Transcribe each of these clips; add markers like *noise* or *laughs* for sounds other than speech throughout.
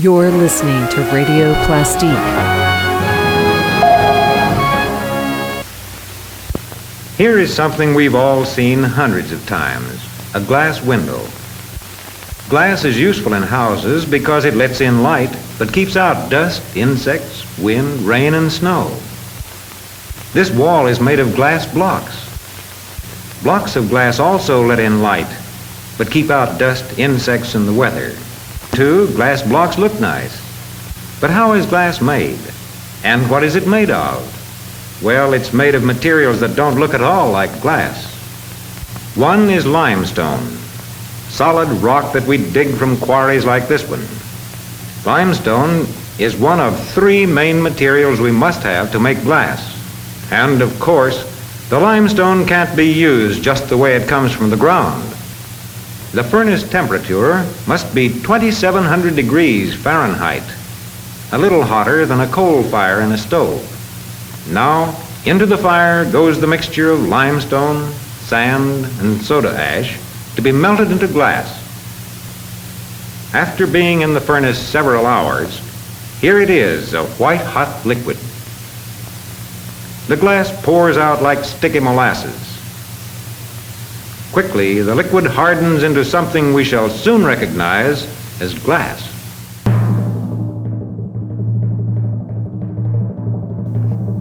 You're listening to Radio Plastique. Here is something we've all seen hundreds of times a glass window. Glass is useful in houses because it lets in light but keeps out dust, insects, wind, rain, and snow. This wall is made of glass blocks. Blocks of glass also let in light but keep out dust, insects, and the weather. Two, glass blocks look nice. But how is glass made? And what is it made of? Well, it's made of materials that don't look at all like glass. One is limestone, solid rock that we dig from quarries like this one. Limestone is one of three main materials we must have to make glass. And of course, the limestone can't be used just the way it comes from the ground. The furnace temperature must be 2700 degrees Fahrenheit, a little hotter than a coal fire in a stove. Now, into the fire goes the mixture of limestone, sand, and soda ash to be melted into glass. After being in the furnace several hours, here it is, a white hot liquid. The glass pours out like sticky molasses. Quickly, the liquid hardens into something we shall soon recognize as glass.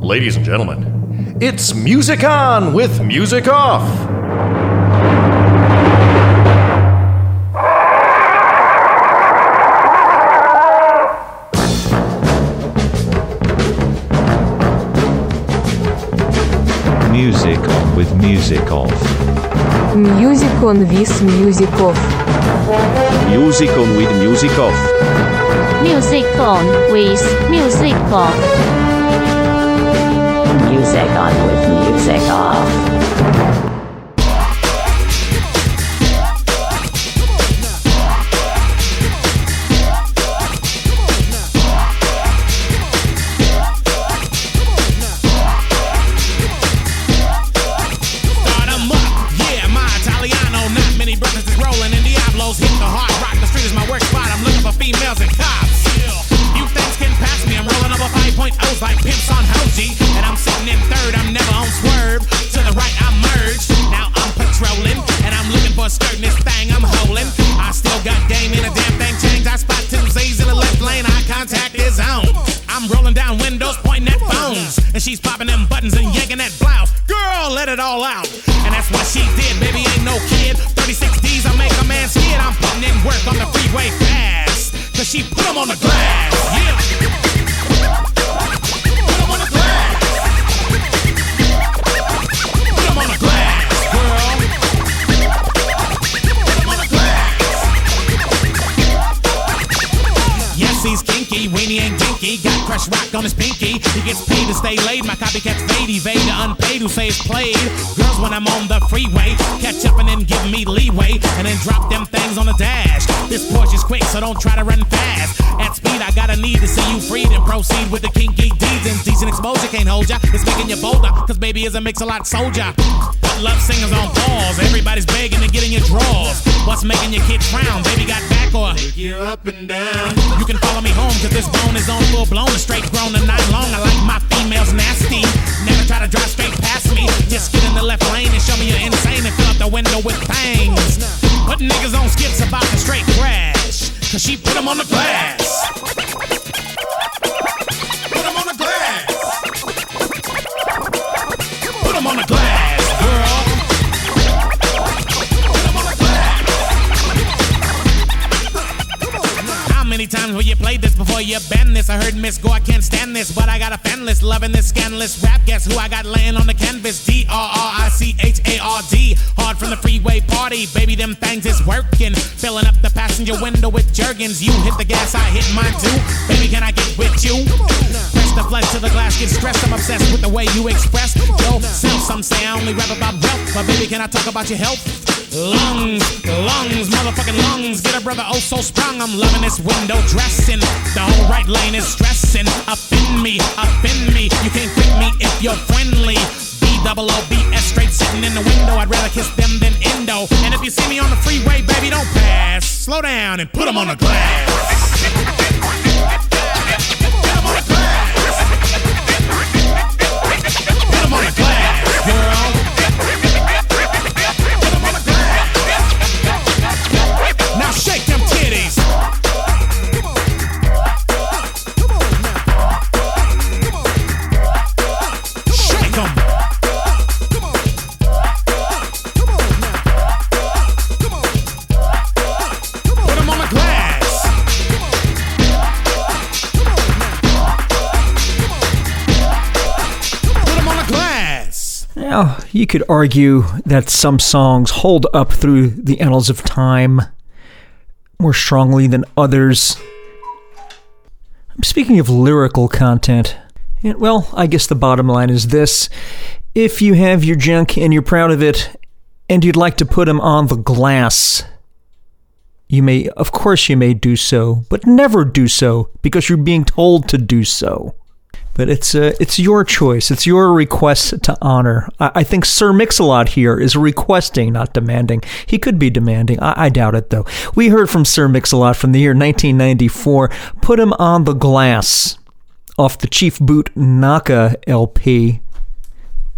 Ladies and gentlemen, it's Music On with Music Off. Music on with Music Off. Music on with Music Off. Music on with Music Off. Music on with Music Off. Music on with Music Off. The who say it's played. Girls when I'm on the freeway, catch up and then give me leeway, and then drop them things on the dash. This Porsche's quick, so don't try to run fast. At speed, I gotta need to see you freed and proceed with the kinky deeds. And decent exposure can't hold ya. It's making you bolder, cause baby is a mix a lot soldier. Put love singers on pause. Everybody's begging to get in your drawers. What's making your kid frown? Baby got back or you up and down. You can follow me home, cause this bone is on full blown. Straight grown and Cause she put 'em on the glass. Put on the glass. Put on the glass, girl. Put 'em on the glass. How many times will you play this before you bend this? I heard Miss Go, I can't stand this, but I got a fan list, loving this scandalous rap. Guess who I got laying on the canvas? D baby, them things is working. Filling up the passenger window with Jergens. You hit the gas, I hit mine too. Baby, can I get with you? Press the flesh to the glass, get stressed. I'm obsessed with the way you express yourself. Some say I only rap about wealth, but baby, can I talk about your health? Lungs, lungs, motherfucking lungs. Get a brother oh so sprung. I'm loving this window dressing. The whole right lane is stressing. Up in me, up in me. You can't pick me if you're friendly. B double O B S straight sitting in the window. I'd rather kiss them than endo. And if you see me on the freeway, baby, don't pass. Slow down and put 'em on the glass. You could argue that some songs hold up through the annals of time more strongly than others. I'm speaking of lyrical content. And, well, I guess the bottom line is this if you have your junk and you're proud of it, and you'd like to put them on the glass, you may, of course, you may do so, but never do so because you're being told to do so. But it's uh, it's your choice. It's your request to honor. I, I think Sir Mix-a-Lot here is requesting, not demanding. He could be demanding. I, I doubt it, though. We heard from Sir Mix-a-Lot from the year 1994. Put him on the glass off the Chief Boot Knocka LP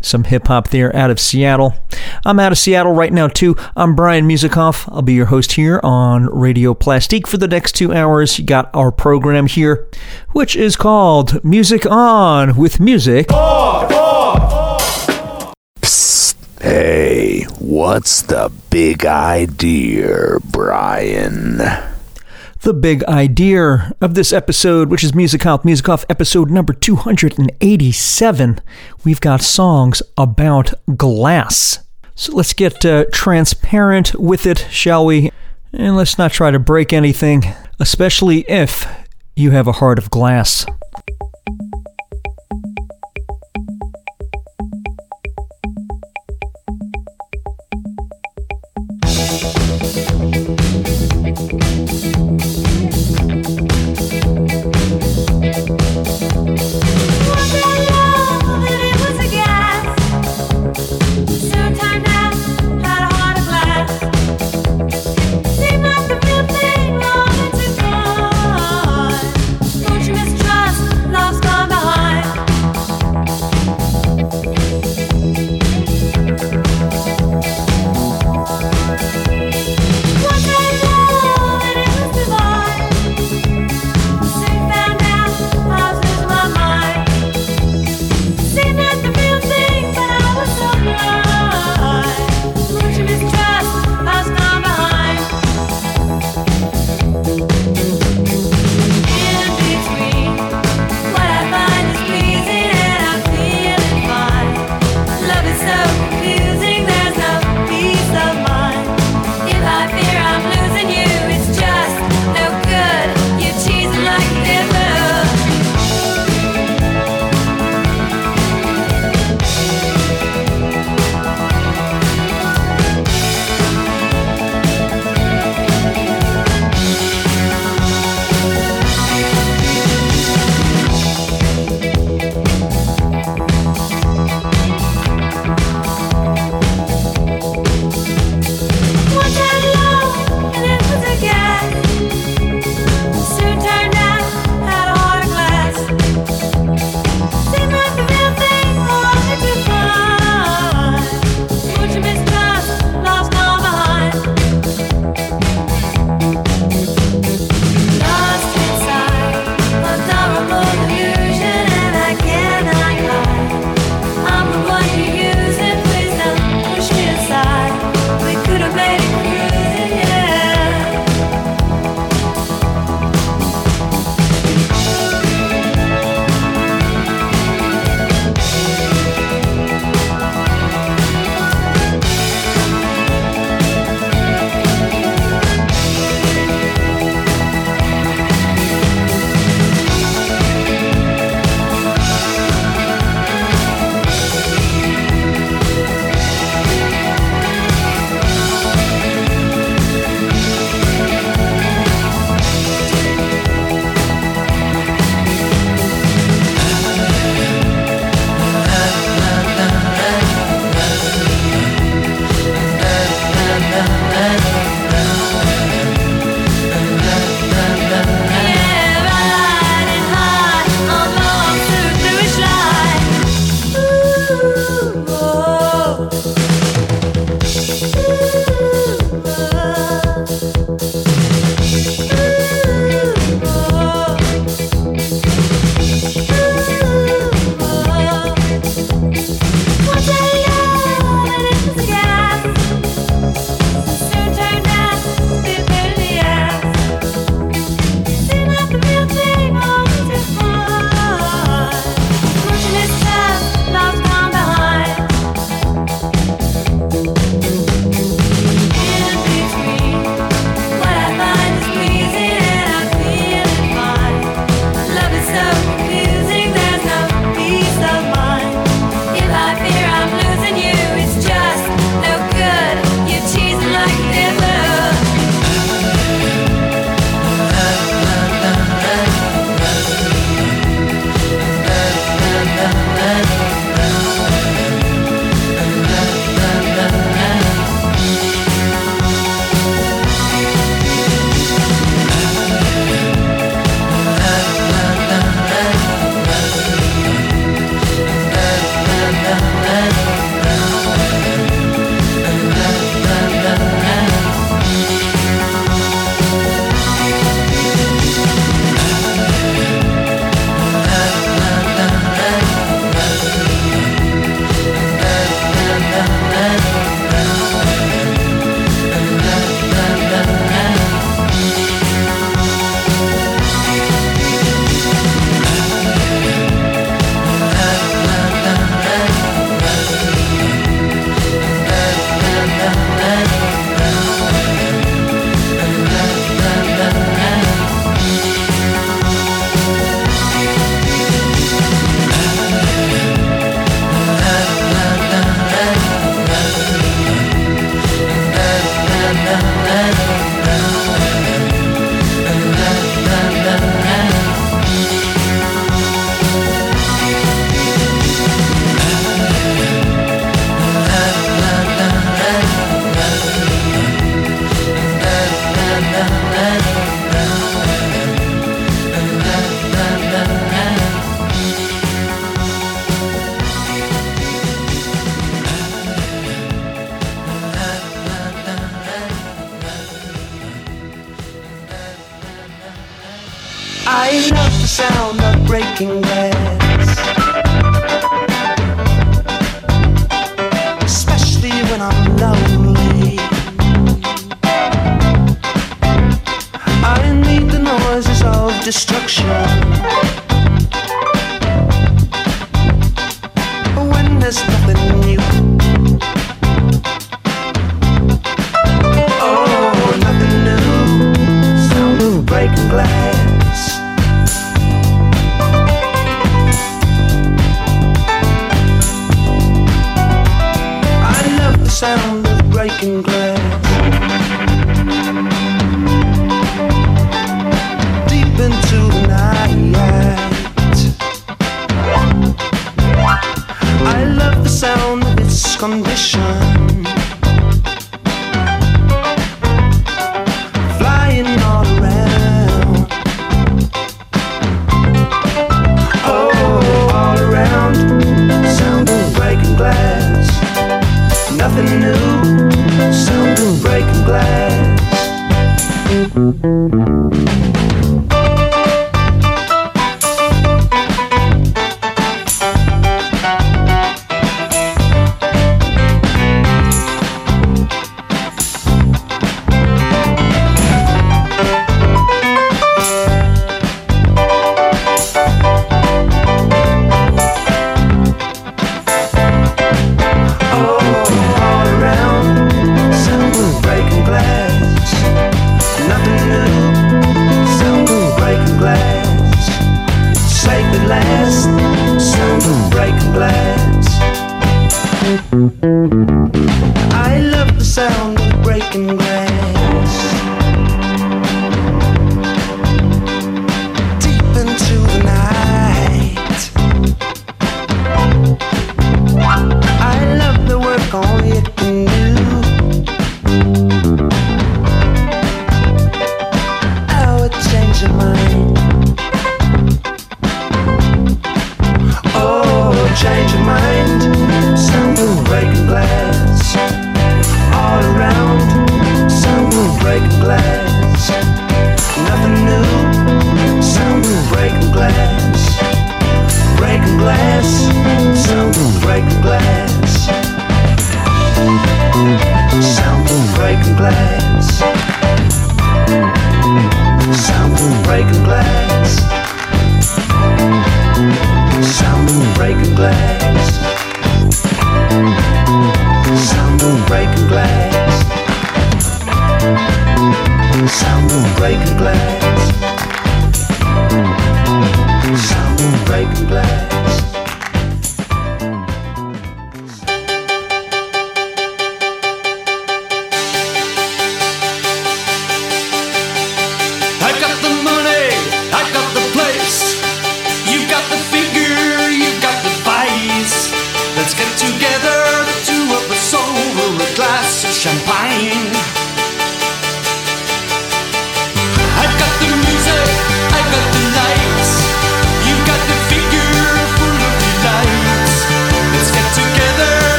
some hip hop there out of Seattle. I'm out of Seattle right now, too. I'm Brian Musikoff. I'll be your host here on Radio Plastique for the next two hours. You got our program here, which is called Music On with Music. Psst. Hey, what's the big idea, Brian? The big idea of this episode, which is Music Off, Music Off episode number 287. We've got songs about glass. So let's get uh, transparent with it, shall we? And let's not try to break anything, especially if you have a heart of glass.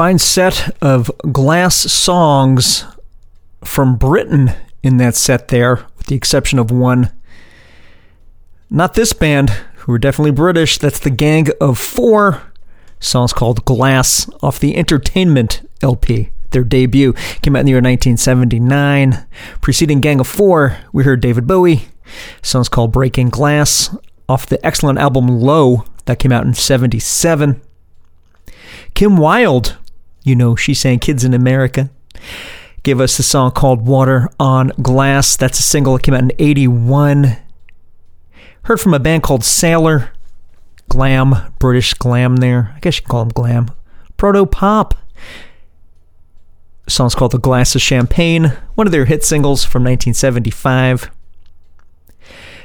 Fine set of glass songs from Britain in that set there, with the exception of one. Not this band, who are definitely British. That's the Gang of Four. Song's called Glass off the Entertainment LP. Their debut came out in the year 1979. Preceding Gang of Four, we heard David Bowie. Song's called Breaking Glass off the excellent album Low that came out in 77. Kim Wilde, you know, she sang Kids in America, gave us a song called Water on Glass. That's a single that came out in 81. Heard from a band called Sailor. Glam, British glam there. I guess you can call them glam. Proto pop. Song's called The Glass of Champagne, one of their hit singles from 1975.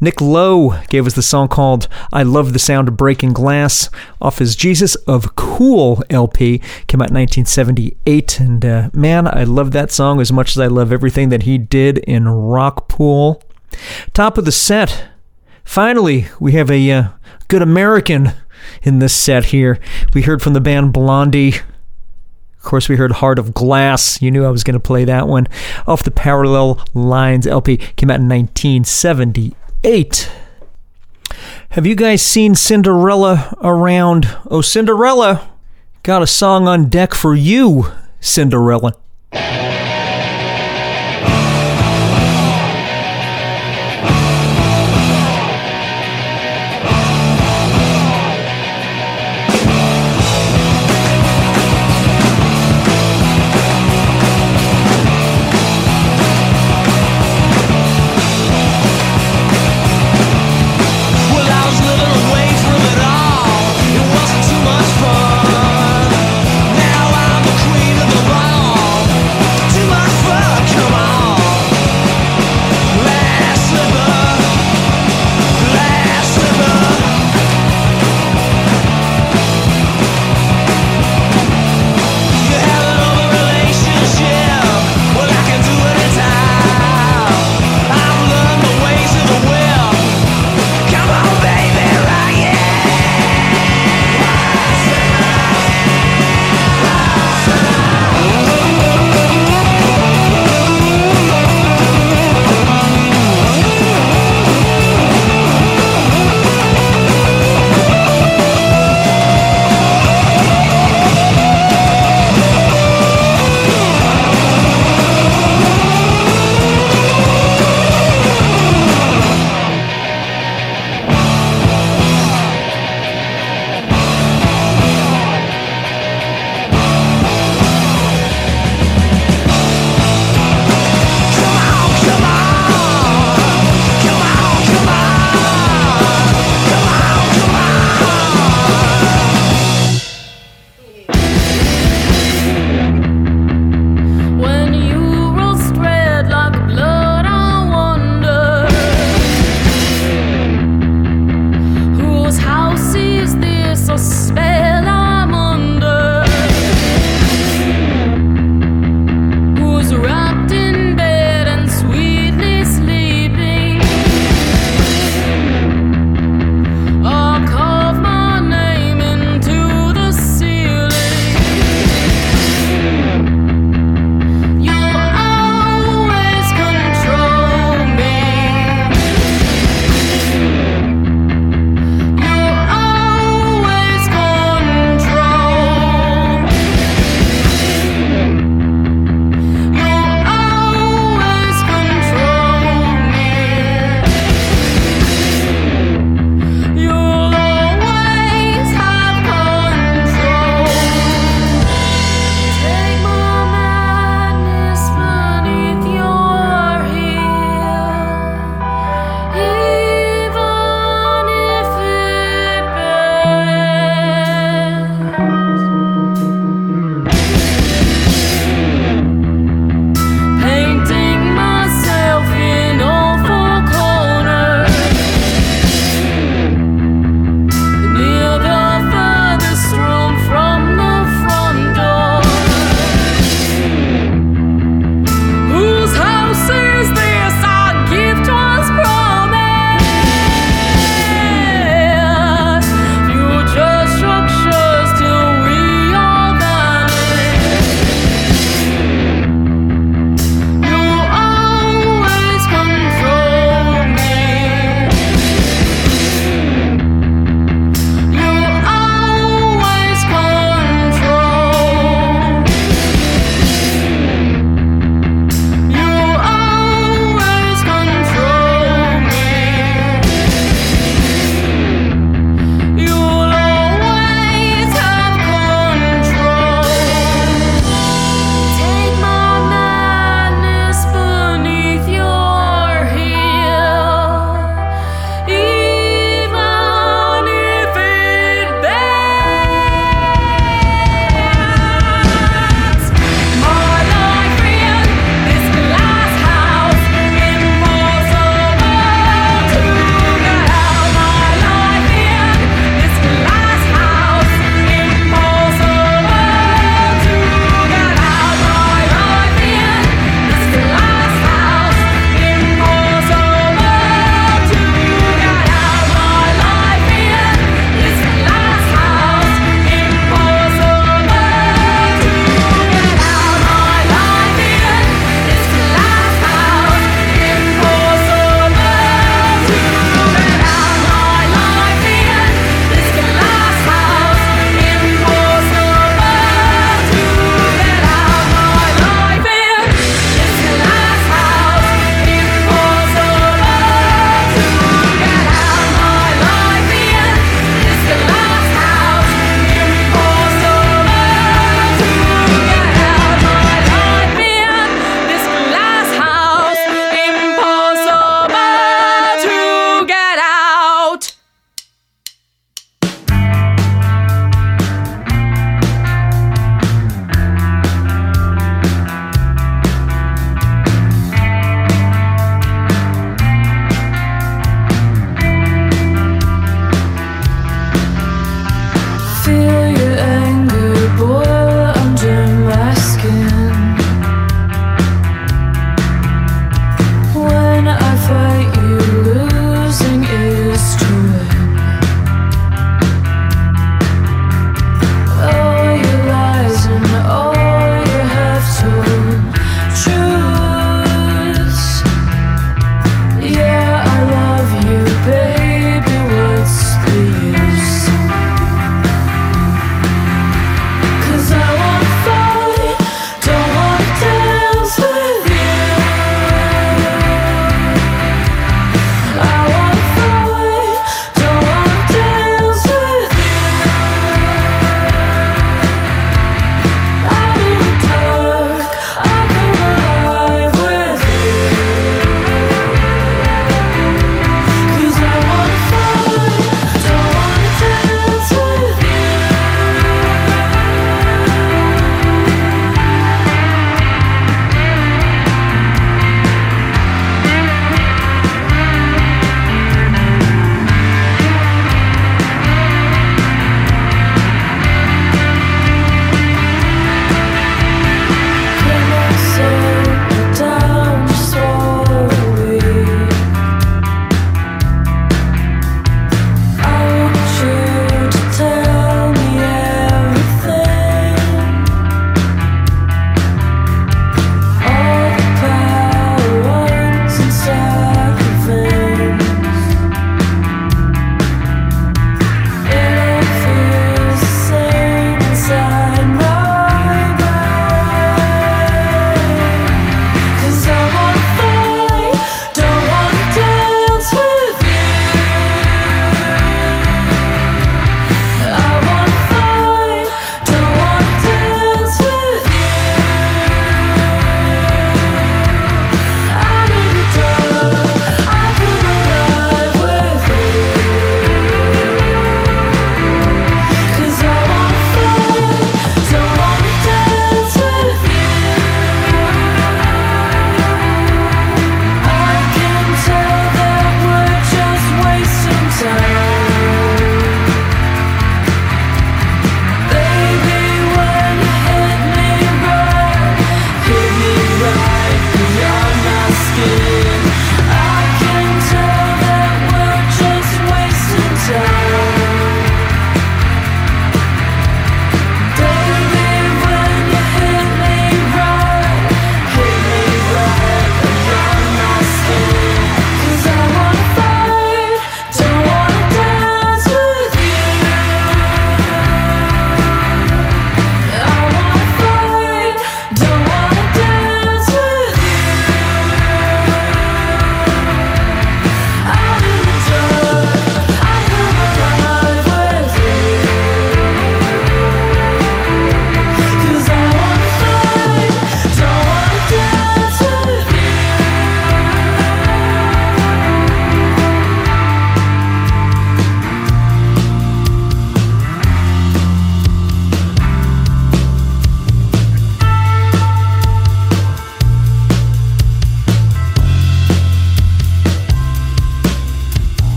Nick Lowe gave us the song called I Love the Sound of Breaking Glass off his Jesus of Cool LP. Came out in 1978. And uh, man, I love that song as much as I love everything that he did in Rockpile. Top of the set. Finally, we have a uh, good American in this set here. We heard from the band Blondie. Of course, we heard Heart of Glass. You knew I was going to play that one. Off the Parallel Lines LP. Came out in 1978. Have you guys seen Cinderella around? Oh, Cinderella! Got a song on deck for you, Cinderella.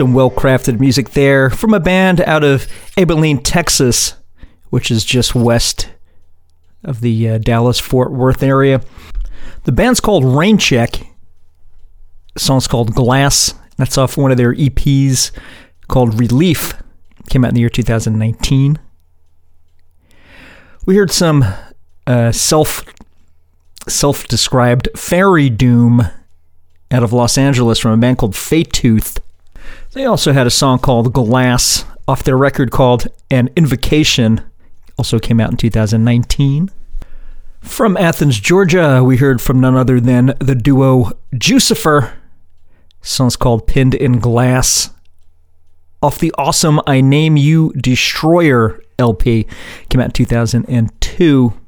Some well crafted music there from a band out of Abilene, Texas, which is just west of the uh, Dallas Fort Worth area. The band's called Rain Check. The song's called Glass. That's off one of their EPs called Relief. Came out in the year 2019. We heard some uh, self self described fairy doom out of Los Angeles from a band called Faetooth. They also had a song called Glass off their record called An Invocation, also came out in 2019. From Athens, Georgia, we heard from none other than the duo Jucifer. Song's called Pinned in Glass. Off the awesome I Name You Destroyer LP, came out in 2002.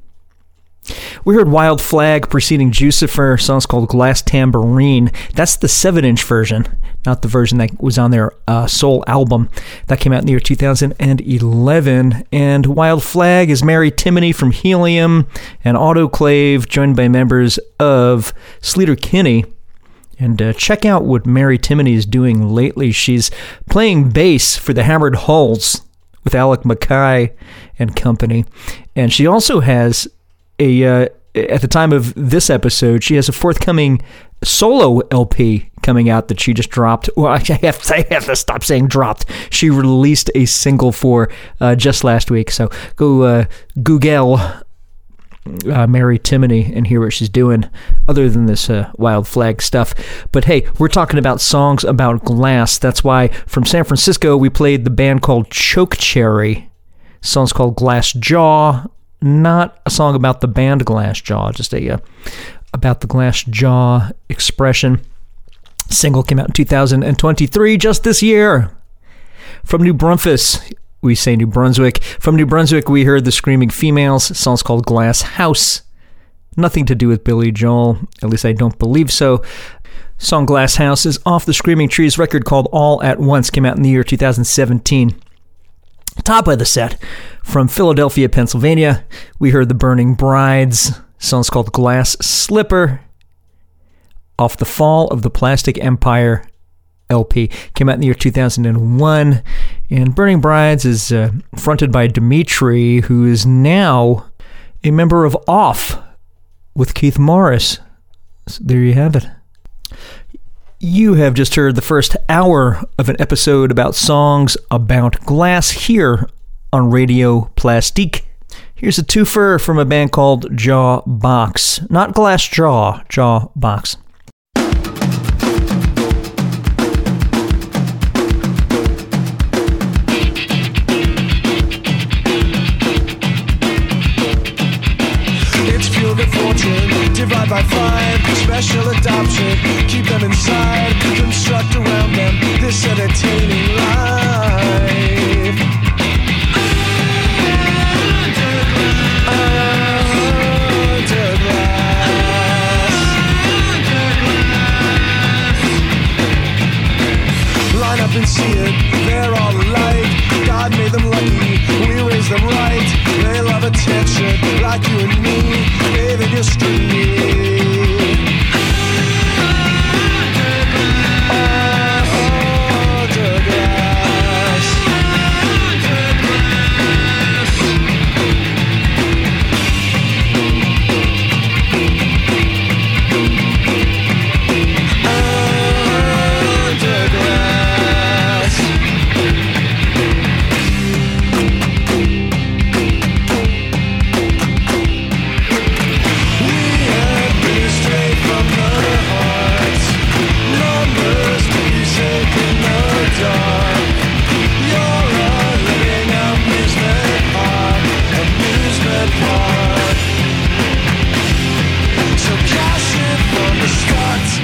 We heard Wild Flag preceding Jucifer. Song's called Glass Tambourine. That's the 7 inch version, not the version that was on their uh, sole album. That came out in the year 2011. And Wild Flag is Mary Timony from Helium and Autoclave, joined by members of Sleater-Kinney. And uh, check out what Mary Timony is doing lately. She's playing bass for the Hammered Hulls with Alec MacKaye and company. And she also has a uh, at the time of this episode, she has a forthcoming solo LP coming out that she just dropped. Well, *laughs* I have to, I have to stop saying dropped. She released a single for uh, just last week. So go uh, Google uh, Mary Timony and hear what she's doing, other than this uh, wild flag stuff. But hey, we're talking about songs about glass. That's why from San Francisco we played the band called Chokecherry. Song's called Glass Jaw not a song about the band Glass Jaw, just a uh, about the Glass Jaw expression. Single came out in 2023, just this year. From New Braunfels, we say New Brunswick. From New Brunswick, we heard the Screaming Females. Song's called Glass House. Nothing to do with Billy Joel, at least I don't believe so. Song Glass House is off the Screaming Trees record called All at Once, came out in the year 2017. Top of the set, from Philadelphia, Pennsylvania, we heard The Burning Brides. Song's called Glass Slipper. Off the Fall of the Plastic Empire LP. Came out in the year 2001. And Burning Brides is uh, fronted by Dimitri, who is now a member of Off with Keith Morris. So there you have it. You have just heard the first hour of an episode about songs about glass here on Radio Plastique. Here's a twofer from a band called Jawbox. Not Glass Jaw, Jawbox. Divide by five, special adoption, keep them inside, construct around them this entertaining life. Up see it, they're all alike. God made them lucky, we raised them right. They love attention, like you and me, bathing your street. thoughts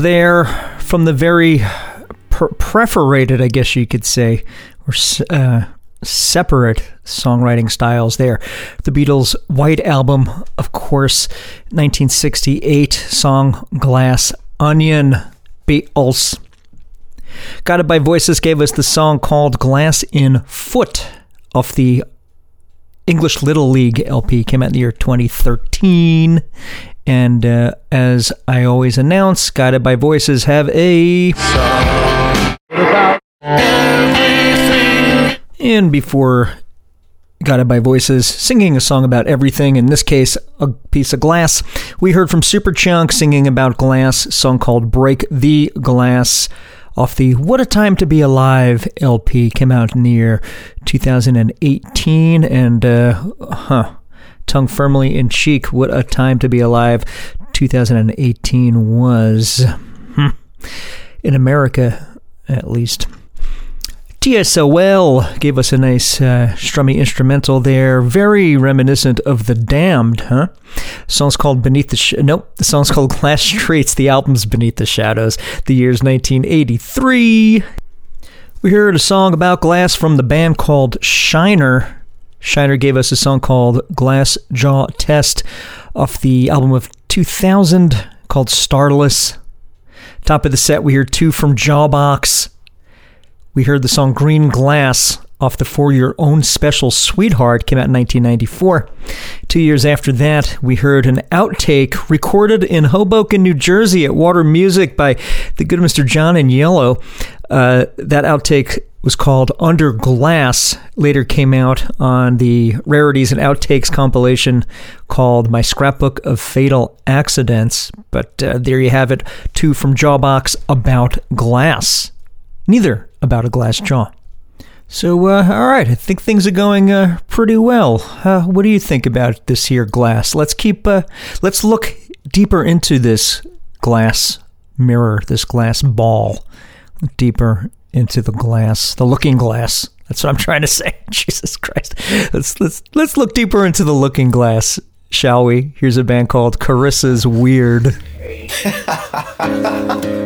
There from the very per- perforated, I guess you could say, or uh, separate songwriting styles there. The Beatles' White Album, of course, 1968 song Glass Onion. Beatles. Guided by Voices gave us the song called Glass in Foot off the English Little League LP, came out in the year 2013. And uh, as I always announce, Guided by Voices have a. And before Guided by Voices singing a song about everything, in this case, a piece of glass, we heard from Superchunk singing about glass, song called Break the Glass off the What a Time to Be Alive LP, came out in the year 2018. And, uh, huh tongue firmly in cheek. What a time to be alive 2018 was. Hmm. In America, at least. TSOL gave us a nice uh, strummy instrumental there, very reminiscent of The Damned, huh? The song's called Beneath the Sh- Nope, the song's called Glass Streets. The album's Beneath the Shadows. The year's 1983. We heard a song about glass from the band called Shiner. Shiner gave us a song called Glass Jaw Test off the album of 2000 called Starless. Top of the set, we heard two from Jawbox. We heard the song Green Glass off the For Your Own Special Sweetheart, came out in 1994. Two years after that, we heard an outtake recorded in Hoboken, New Jersey at Water Music by the good Mr. John Agnello. Uh, that outtake was called Under Glass, later came out on the Rarities and Outtakes compilation called My Scrapbook of Fatal Accidents. But uh, there you have it, two from Jawbox about glass. Neither about a glass jaw. So, uh, all right, I think things are going uh, pretty well. Uh, what do you think about this here glass? Let's keep, uh, let's look deeper into this glass mirror, this glass ball, deeper into the glass, the looking glass. That's what I'm trying to say. *laughs* Jesus Christ. Let's let's let's look deeper into the looking glass, shall we? Here's a band called Carissa's Wierd. *laughs*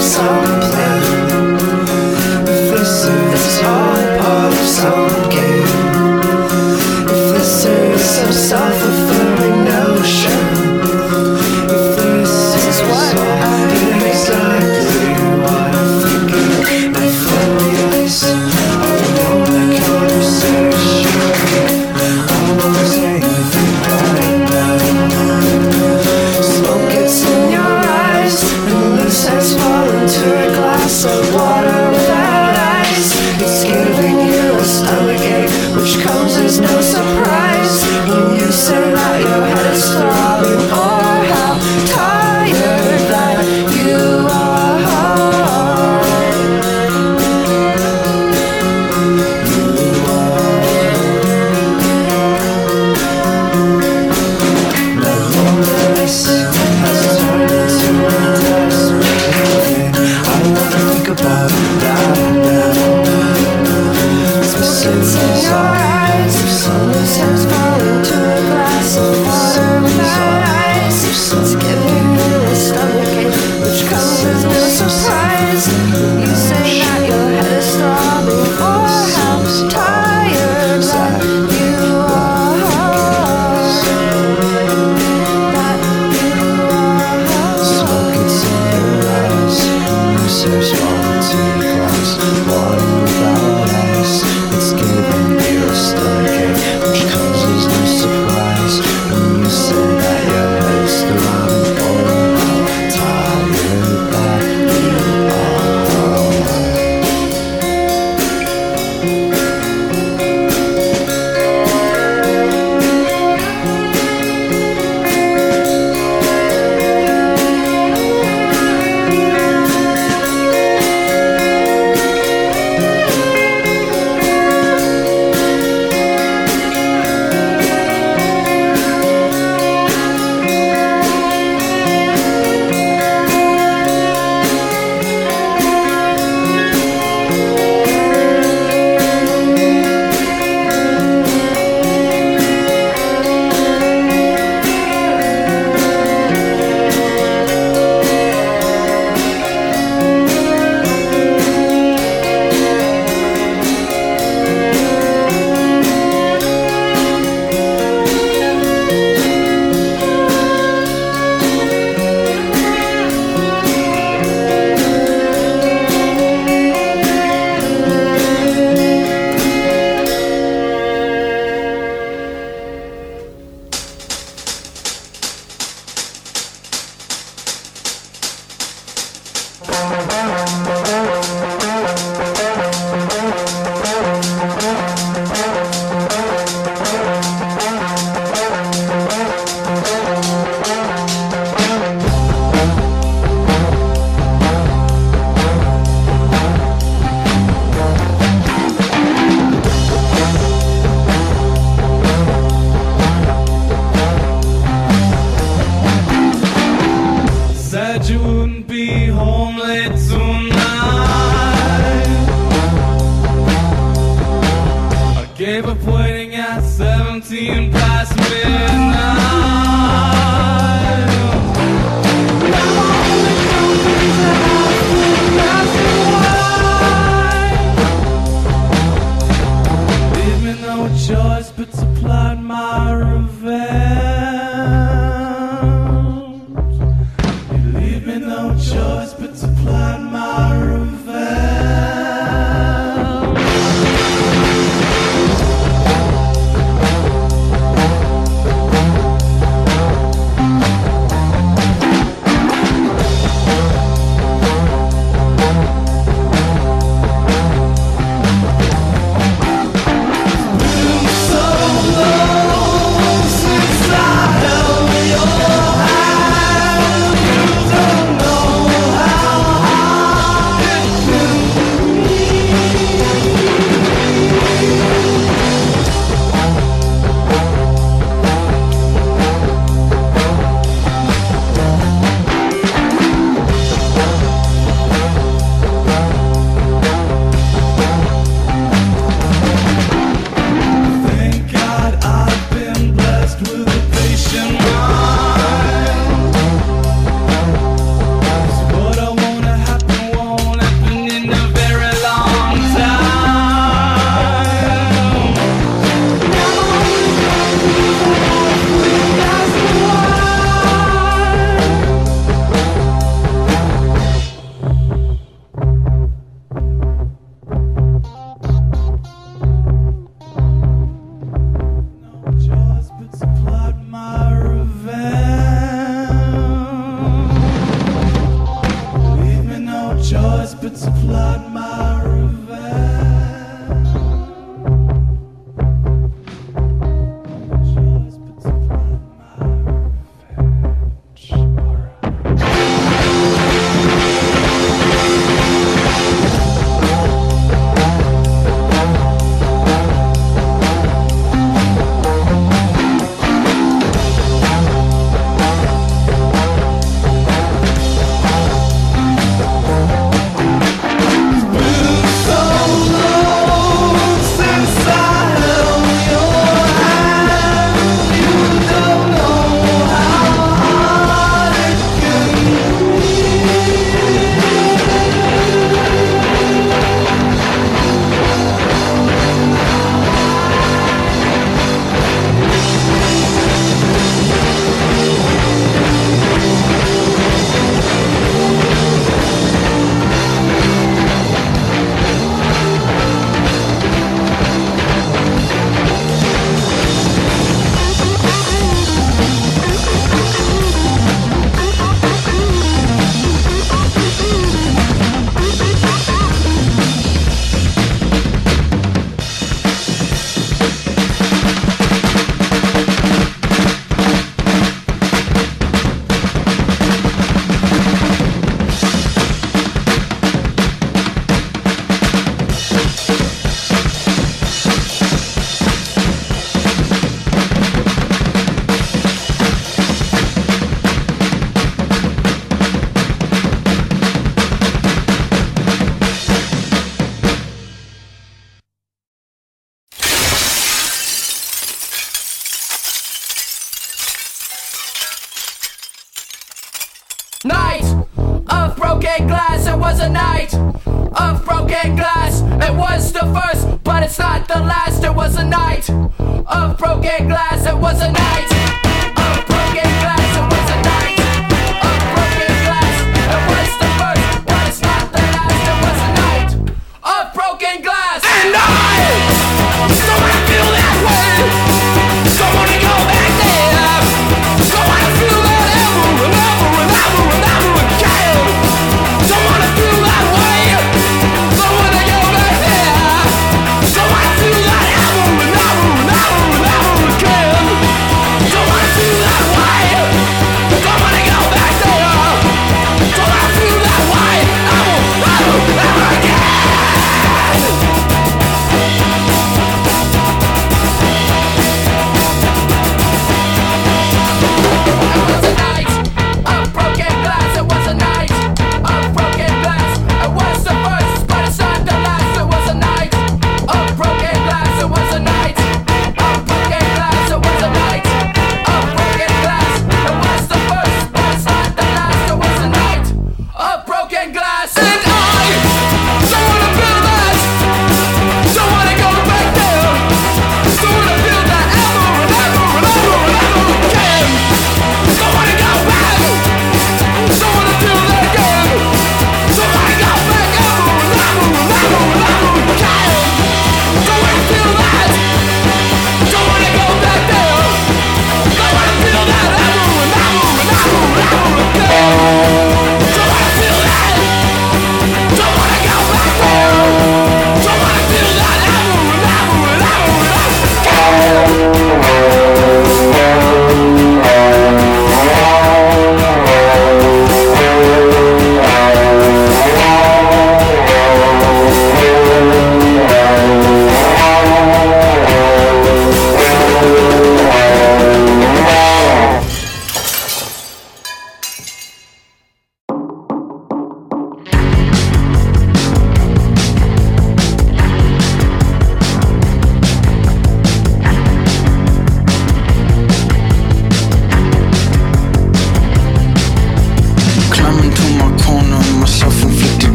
Some plan. This is all part of some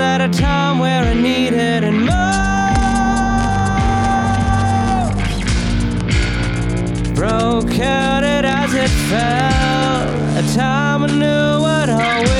at a time where I needed and more. out it as it fell, a time I knew what always.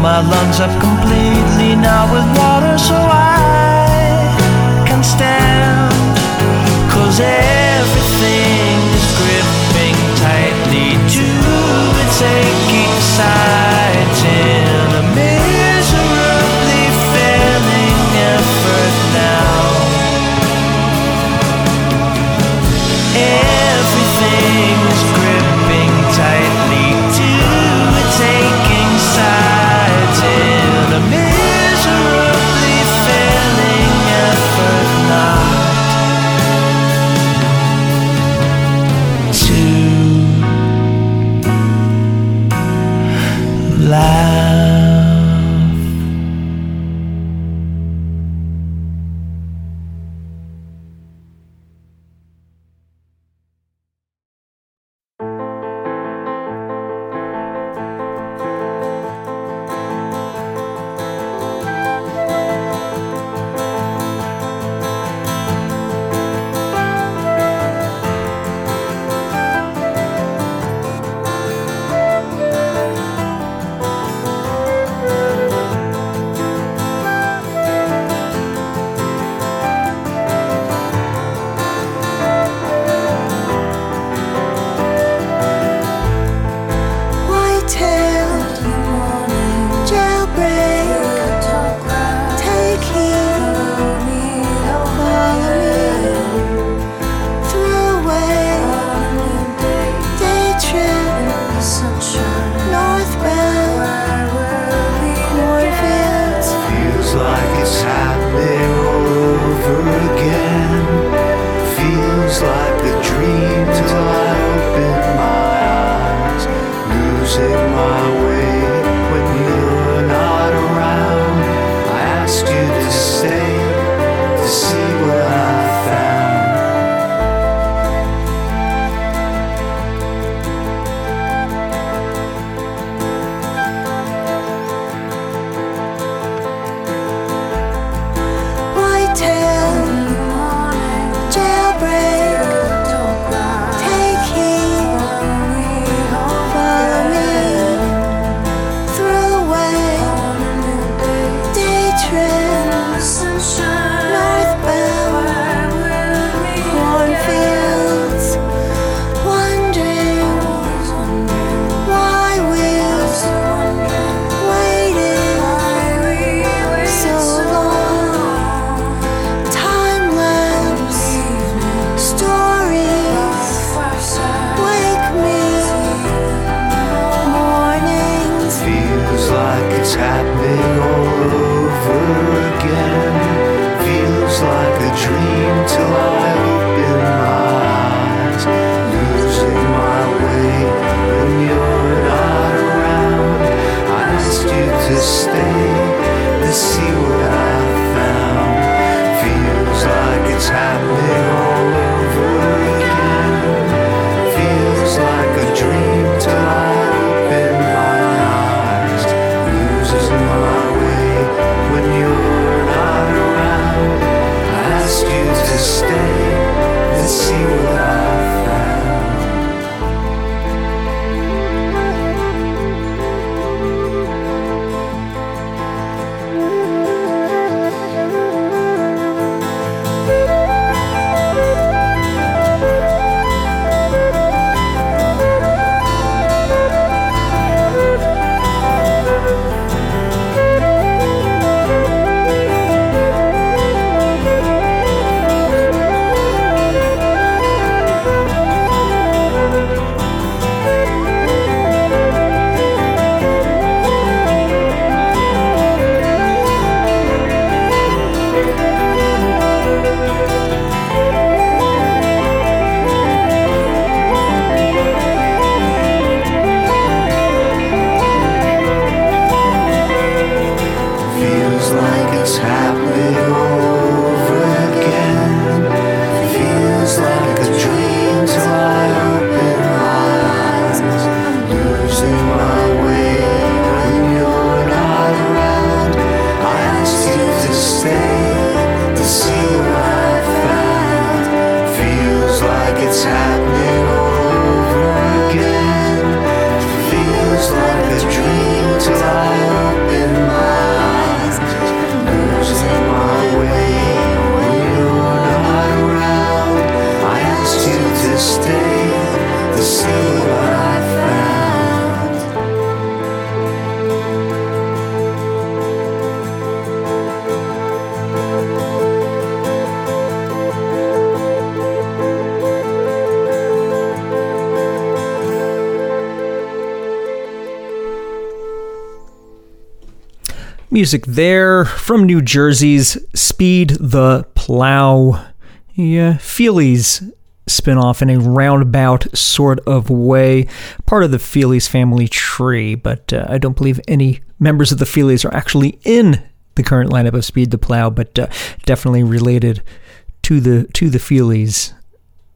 my lungs up completely now with water so I can stand. Cause Music there from New Jersey's Speed the Plough. Yeah, Feelies spin-off in a roundabout sort of way. Part of the Feelies family tree, but uh, I don't believe any members of the Feelies are actually in the current lineup of Speed the Plough, but uh, definitely related to the to the Feelies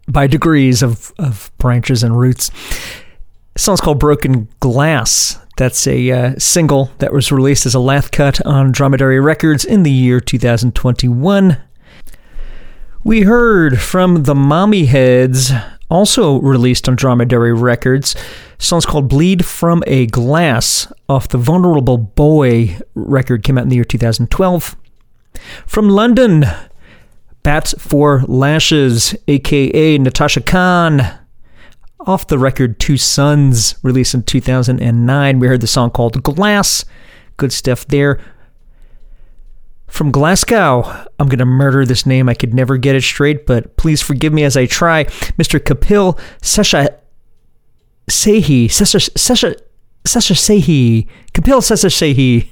by degrees of, of branches and roots. The song's called Broken Glass. That's a uh, single that was released as a lathe cut on Dromedary Records in the year 2021. We heard from the Mommyheads, also released on Dromedary Records. Song's called Bleed from a Glass off the Vulnerable Boy record, came out in the year 2012. From London, Bats for Lashes, aka Natasha Khan off the record Two Suns, released in 2009. We heard the song called Glass. Good stuff there. From Glasgow, I'm going to murder this name. I could never get it straight, but please forgive me as I try. Mr. Kapil Sesha Sehi. Sesha Sesha Sesha Sehi. Kapil Sesha Sehi.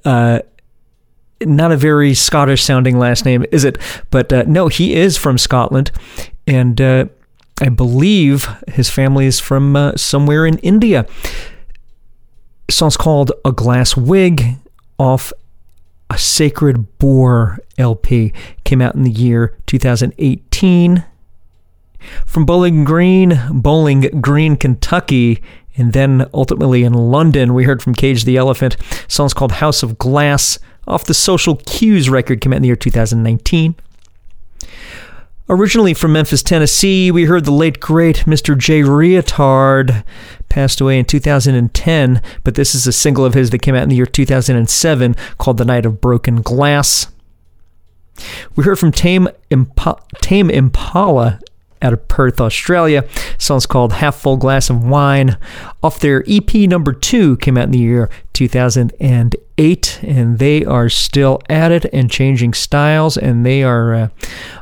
*laughs* uh, not a very Scottish sounding last name, is it? But uh, no, he is from Scotland. And uh, I believe his family is from uh, somewhere in India. The song's called A Glass Wig off a Sacred Bore LP. Came out in the year 2018. From Bowling Green, Bowling Green, Kentucky, and then ultimately in London, we heard from Cage the Elephant. The song's called House of Glass off the Social Cues record. Came out in the year 2019. Originally from Memphis, Tennessee, we heard the late great Mr. Jay Reatard passed away in 2010, but this is a single of his that came out in the year 2007 called The Night of Broken Glass. We heard from Tame, Tame Impala out of Perth, Australia. The song's called Half Full Glass of Wine. Off their EP number two came out in the year 2008, and they are still at it and changing styles, and they are uh,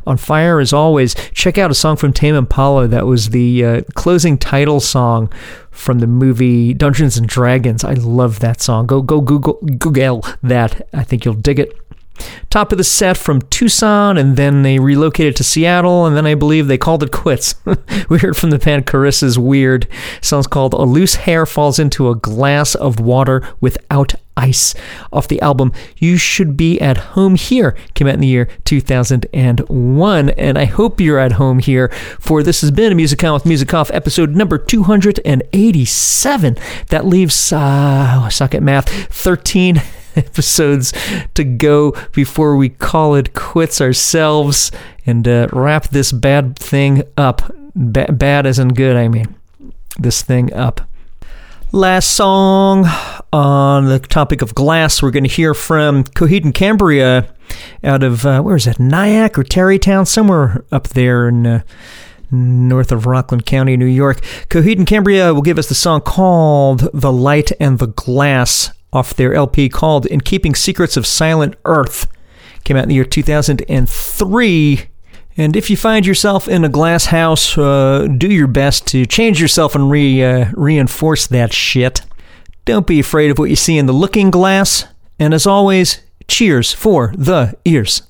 on fire as always. Check out a song from Tame Impala that was the uh, closing title song from the movie Dungeons and Dragons. I love that song. Go go Google Google that. I think you'll dig it. Top of the set from Tucson, and then they relocated to Seattle, and then I believe they called it quits. *laughs* we heard from the band Carissa's Wierd. Sounds called A Loose Hair Falls into a Glass of Water Without Ice off the album You Should Be at Home Here. Came out in the year 2001. And I hope you're at home here for this has been a Music On with Music Off episode number 287. That leaves, uh, I suck at math, 13 *laughs* episodes to go before we call it quits ourselves and uh, wrap this bad thing up. Ba- bad isn't good, I mean. This thing up. Last song on the topic of glass, we're going to hear from Coheed and Cambria out of, uh, where is that, Nyack or Tarrytown? Somewhere up there in. Uh, north of Rockland County, New York. Coheed and Cambria will give us the song called The Light and the Glass off their LP called In Keeping Secrets of Silent Earth. Came out in the year 2003. And if you find yourself in a glass house, uh, do your best to change yourself and re, uh, reinforce that shit. Don't be afraid of what you see in the looking glass. And as always, cheers for the ears.